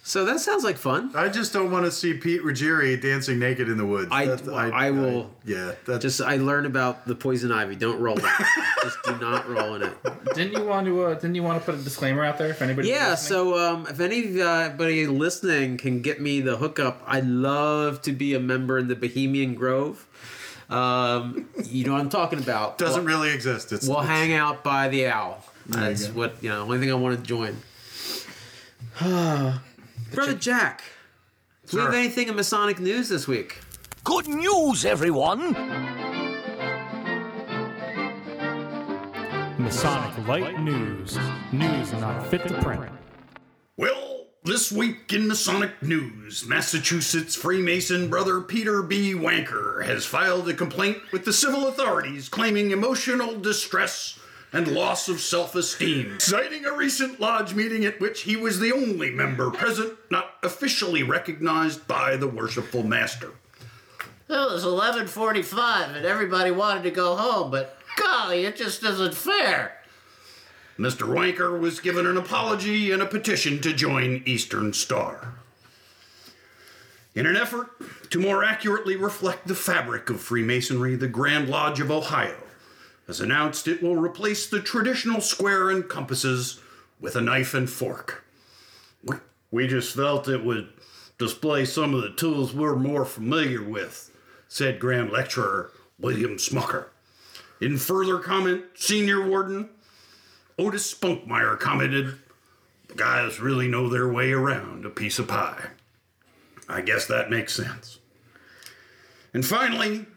So that sounds like fun. I just don't want to see Pete Ruggieri dancing naked in the woods. I, That's- I, will. yeah, that's Just I learned about the poison ivy. Don't roll it. Just do not roll in it. didn't you want to? Uh, didn't you want to put a disclaimer out there if anybody? Yeah. So um, if anybody listening can get me the hookup, I'd love to be a member in the Bohemian Grove. Um, you know what I'm talking about. doesn't We'll- really exist. It's We'll it's- hang out by the owl. There you That's go. what you know. Only thing I want to join. Brother Jack, do we have anything in Masonic news this week? Good news, everyone! Masonic Light News. News not fit to print. Well, this week in Masonic news, Massachusetts Freemason brother Peter B. Wanker has filed a complaint with the civil authorities claiming emotional distress and loss of self esteem, citing a recent lodge meeting at which he was the only member present not officially recognized by the worshipful master. It was 11:45 and everybody wanted to go home, but golly, it just isn't fair. Mr. Wanker was given an apology and a petition to join Eastern Star. In an effort to more accurately reflect the fabric of Freemasonry, the Grand Lodge of Ohio has announced it will replace the traditional square and compasses with a knife and fork. We, we just felt it would display some of the tools we're more familiar with, said Grand Lecturer William Smucker. In further comment, Senior Warden Otis Spunkmeyer commented, The guys really know their way around a piece of pie. I guess that makes sense. And finally,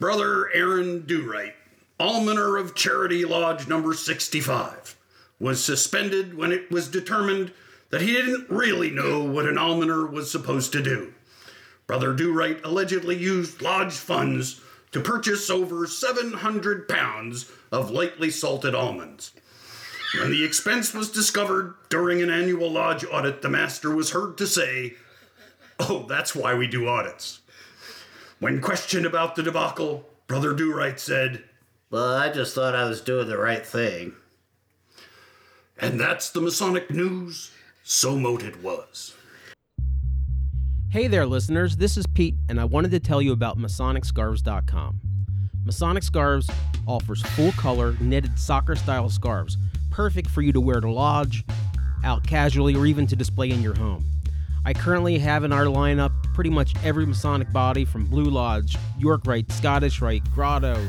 Brother Aaron Dewright, almoner of Charity Lodge number 65, was suspended when it was determined that he didn't really know what an almoner was supposed to do. Brother Dewright allegedly used lodge funds to purchase over 700 pounds of lightly salted almonds. When the expense was discovered during an annual lodge audit, the master was heard to say, Oh, that's why we do audits. When questioned about the debacle, Brother Dewright said, Well, I just thought I was doing the right thing. And that's the Masonic news. So moted was. Hey there, listeners. This is Pete, and I wanted to tell you about MasonicScarves.com. Masonic Scarves offers full color, knitted soccer style scarves, perfect for you to wear to lodge, out casually, or even to display in your home. I currently have in our lineup pretty much every Masonic body from Blue Lodge, York Rite, Scottish Rite, Grotto,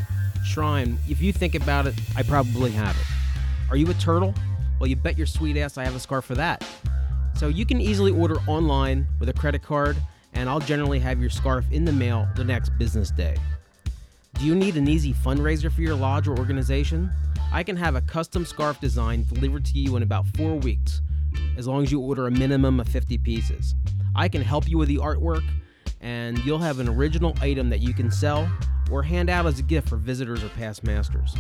Shrine. If you think about it, I probably have it. Are you a turtle? Well, you bet your sweet ass I have a scarf for that. So you can easily order online with a credit card, and I'll generally have your scarf in the mail the next business day. Do you need an easy fundraiser for your lodge or organization? I can have a custom scarf design delivered to you in about four weeks, as long as you order a minimum of 50 pieces. I can help you with the artwork, and you'll have an original item that you can sell or hand out as a gift for visitors or past masters.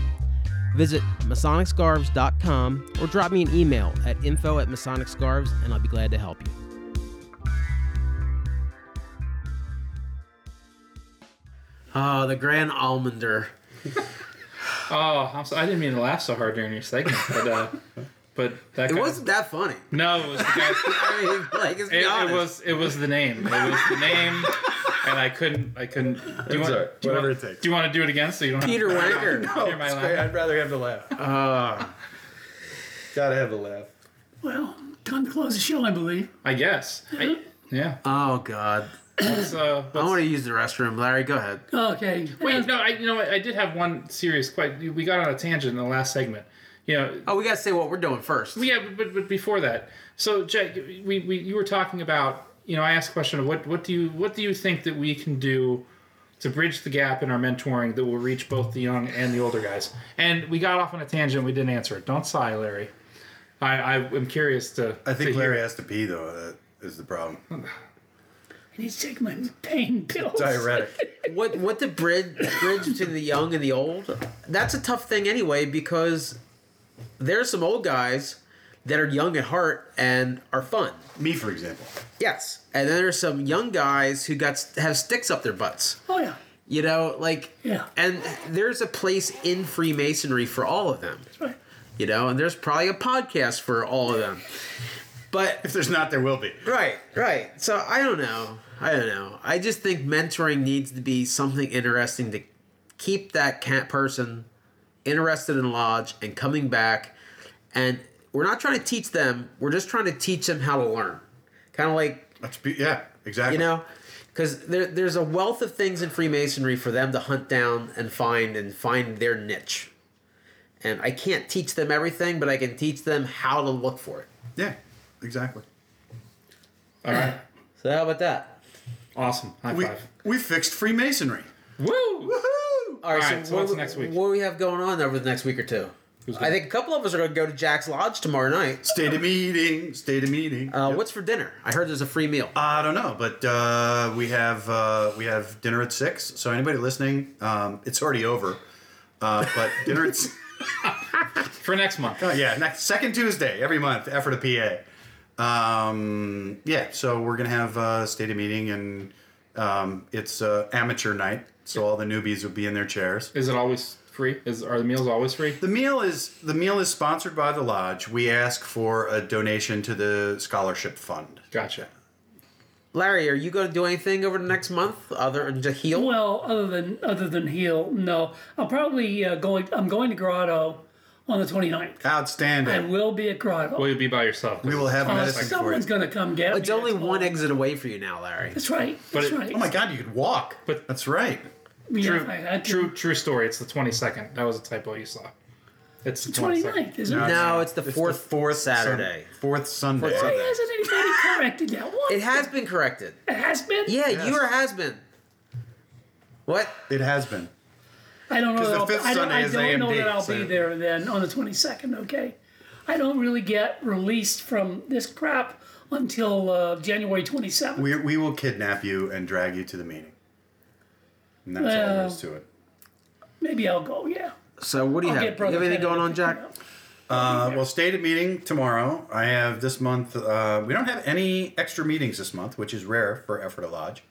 Visit MasonicScarves.com or drop me an email at info at MasonicScarves, and I'll be glad to help you. Oh, the Grand Almonder. Oh, I'm so, I didn't mean to laugh so hard during your segment, but uh, but that It wasn't that funny. No, it was the guy. I mean, like, let's It, it was it was the name. It was the name, and I couldn't I couldn't. Do you want all right. do you Whatever want, it takes. Do you want to do it again so you don't have Peter to Wanker. No, hear my laugh? great. I'd rather have the laugh. Uh, Gotta have the laugh. Well, time to close the show, I believe. I guess. I, yeah. oh, God. Let's, uh, I let's- want to use the restroom. Larry, go ahead. Okay. Wait, no, I you know what, I did have one serious question. We got on a tangent in the last segment. You know, Oh, we got to say what we're doing first. Well, yeah, but, but before that, so Jack, we, we you were talking about you know I asked a question of what what do you what do you think that we can do to bridge the gap in our mentoring that will reach both the young and the older guys? And we got off on a tangent. We didn't answer it. Don't sigh, Larry. I, I am curious to. I think to Larry hear- has to pee though. That is the problem. I need to take my pain pills. Diuretic. what what the bridge bridge between the young and the old? That's a tough thing anyway because there's some old guys that are young at heart and are fun. Me, for example. Yes, and then there's some young guys who got have sticks up their butts. Oh yeah. You know, like Yeah. and there's a place in Freemasonry for all of them. That's right. You know, and there's probably a podcast for all of them. But If there's not, there will be. Right, right. So I don't know. I don't know. I just think mentoring needs to be something interesting to keep that cat person interested in lodge and coming back. And we're not trying to teach them. We're just trying to teach them how to learn. Kind of like That's be- yeah, exactly. you know, because there, there's a wealth of things in Freemasonry for them to hunt down and find and find their niche. And I can't teach them everything, but I can teach them how to look for it. Yeah, exactly. All right. So how about that? Awesome. High We five. we fixed Freemasonry. Woo! Woohoo! All right, All right, so what, what's next week? What do we have going on over the next week or two? I think a couple of us are going to go to Jack's Lodge tomorrow night. Stated meeting. Stated meeting. Uh, Yep. What's for dinner? I heard there's a free meal. I don't know, but uh, we have uh, we have dinner at six. So anybody listening, um, it's already over. Uh, but dinner at s- For next month. oh, yeah, next second Tuesday every month. Ephrata PA. Um, yeah, so we're gonna have a stated meeting, and um, it's uh, amateur night, so all the newbies will be in their chairs. Is it always free? Is are the meals always free? The meal is the meal is sponsored by the lodge. We ask for a donation to the scholarship fund. Gotcha. Larry, are you going to do anything over the next month other than to heal? Well, other than other than heal, no. I'll probably uh, going. I'm going to Grotto on the 29th. I Outstanding. I will be at Grotto. Will you be by yourself? We will have Uh, medicine for you. someone's going to come get it. it's me. only one exit away for you now, Larry. That's right. But That's it- right. Oh my God, you could walk. But- that's right. Yeah, True, I had true, true story. It's the twenty second. That was a typo you saw. It's the 29th, 22nd. isn't it? No, it's the It's fourth, fourth Sun- Saturday. fourth Sunday. Fourth Why Sunday. hasn't anybody corrected that? What? It has been corrected. It has been. Yeah, Yes. you or has been. What? It has been. I don't know. 'Cause That the I'll, fifth I don't, Sunday I is don't know AMD, that I'll so- be there then on the 22nd. Okay. I don't really get released from this crap until uh, January 27th. We, we will kidnap you and drag you to the meeting. And that's all there Well, to it. Maybe I'll go. Yeah. So what do you I'll have? get You have Brother anything going on, to Jack? pick me. Uh, well, stated meeting tomorrow. I have this month. Uh, we don't have any extra meetings this month, which is rare for Ephrata Lodge.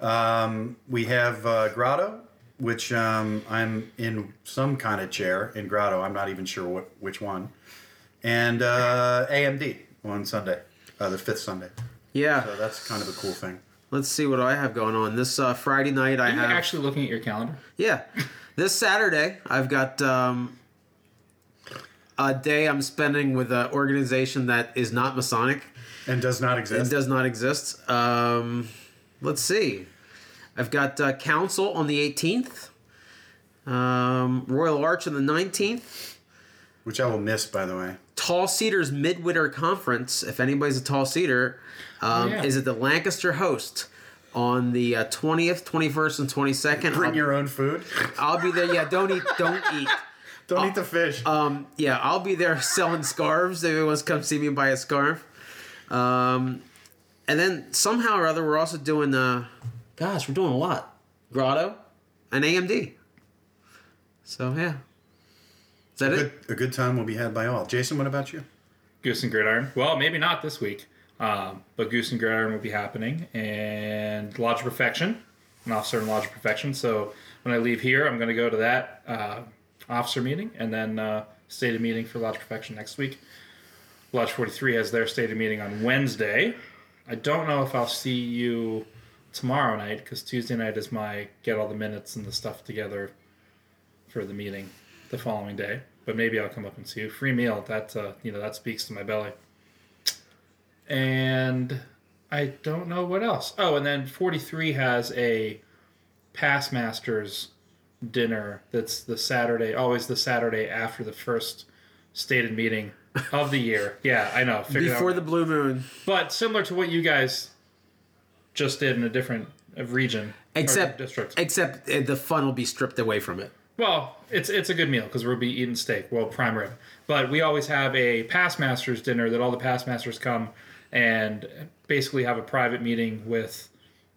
Um, we have uh, Grotto, which um, I'm in some kind of chair in Grotto. I'm not even sure what which one. And uh, AMD on Sunday, uh, the fifth Sunday. Yeah. So that's kind of a cool thing. Let's see what I have going on. This uh, Friday night, I Are you have. actually looking at your calendar? Yeah. This Saturday, I've got um, a day I'm spending with an organization that is not Masonic. And does not It exist. does not exist. Um, let's see. I've got uh, Council on the 18th, um, Royal Arch on the 19th, which I will miss, by the way. Tall Cedars Midwinter Conference, if anybody's a Tall Cedar, um, Oh, yeah. is at the Lancaster Host on the uh, 20th, 21st, and 22nd. Bring I'll, your own food. I'll be there. Yeah, don't eat. Don't eat. Don't eat the fish. Um, yeah, I'll be there selling scarves. If anyone wants to come see me buy a scarf. Um, and then somehow or other, we're also doing uh, gosh, we're doing a lot. Grotto and AMD. So yeah, is that a it? good, a good time will be had by all. Jason, what about you? Goose and Gridiron. Well, maybe not this week, um, but Goose and Gridiron will be happening, and Lodge of Perfection, an officer in Lodge of Perfection. So when I leave here, I'm going to go to that uh, officer meeting, and then uh, stated meeting for Lodge of Perfection next week. Lodge 43 has their stated meeting on Wednesday. I don't know if I'll see you tomorrow night because Tuesday night is my get all the minutes and the stuff together for the meeting the following day. But maybe I'll come up and see you. Free meal. That uh, you know that speaks to my belly. And I don't know what else. Oh, and then 43 has a Past Masters dinner. That's the Saturday, always the Saturday after the first stated meeting of the year. Yeah, I know. Before the blue moon. but similar to what you guys just did in a different region, Except district. except uh, the fun will be stripped away from it. Well, it's it's a good meal because we'll be eating steak, well, prime rib. But we always have a past masters dinner that all the past masters come and basically have a private meeting with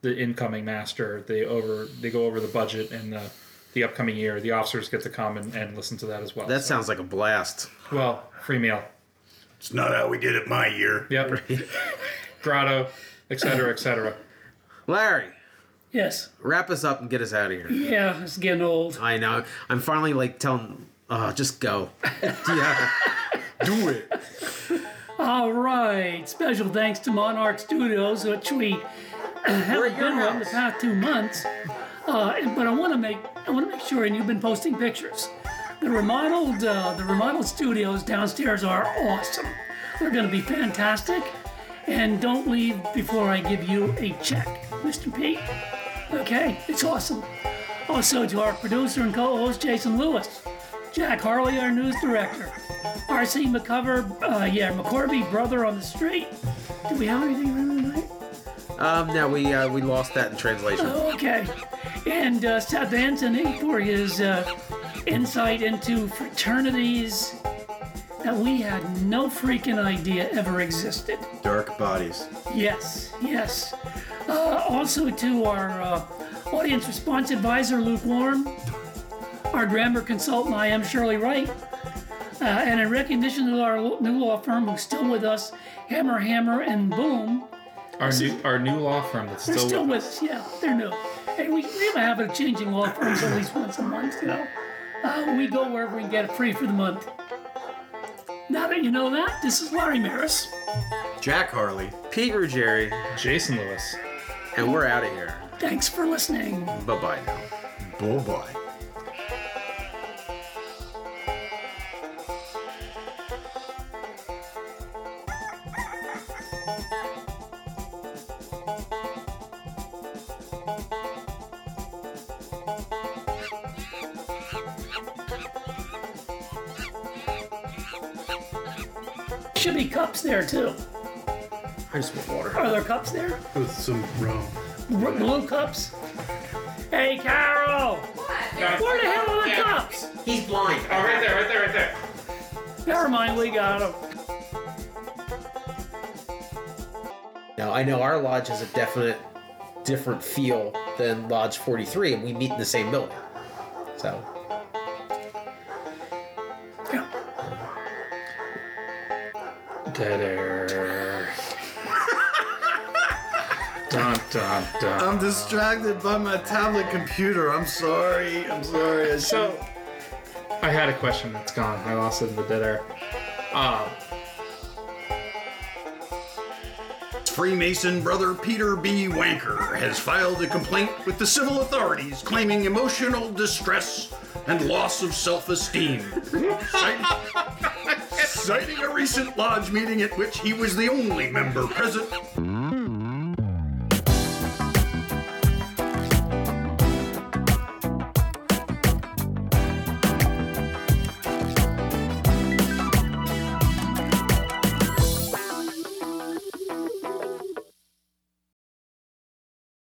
the incoming master. They over they go over the budget and the the upcoming year. The officers get to come and, and listen to that as well. That So- sounds like a blast. well free meal. It's not how we did it my year. Yep. Grotto, etc., etc. Larry, Yes. wrap us up and get us out of here. Yeah, it's getting old. I know. I'm finally like telling. Oh, just go. yeah. Do it. All right. Special thanks to Monarch Studios, which we haven't been with in the past two months. Uh, but I want to make I want to make sure, and you've been posting pictures. The remodeled uh, the remodeled studios downstairs are awesome. They're going to be fantastic. And don't leave before I give you a check, Mr. P. Okay, it's awesome. Also to our producer and co-host Jason Lewis, Jack Harley, our news director, R.C. McCover, uh, yeah, McCorby, brother on the street. Do we have anything really tonight? Um. No, we uh, we lost that in translation. Okay. And uh, Seth Anthony for his uh, insight into fraternities that we had no freaking idea ever existed. Dark bodies. Yes, yes. Uh, also to our uh, audience response advisor, Luke Warren, our grammar consultant, I am Shirley Wright, uh, and in recognition of our lo- new law firm who's still with us, Hammer, Hammer, and Boom. Our new our new law firm that's They're still, still with with us, yeah, they're new. And we, we have a habit of changing law firms at least once a month, you know. Uh, we go wherever we can get it free for the month. Now that you know that, this is Larry Maris. Jack Harley. Pete Ruggieri, Jason Lewis. and we're out of here. Thanks for listening. Bye bye now. Bye bye. There too. I just want water. Are there cups there? With some rum. R- blue cups? Hey, Carol! Where the hell are the cups? He's blind. Oh, right there, right there, right there. Never mind, we got him. Now I know our lodge has a definite different feel than Lodge 43, and we meet in the same building. So I'm distracted by my tablet computer. I'm sorry. I'm sorry. I So, I had a question that's gone. I lost it in the dead air. Uh, Freemason brother Peter B. Wanker has filed a complaint with the civil authorities claiming emotional distress and loss of self esteem. citing, citing a recent lodge meeting at which he was the only member present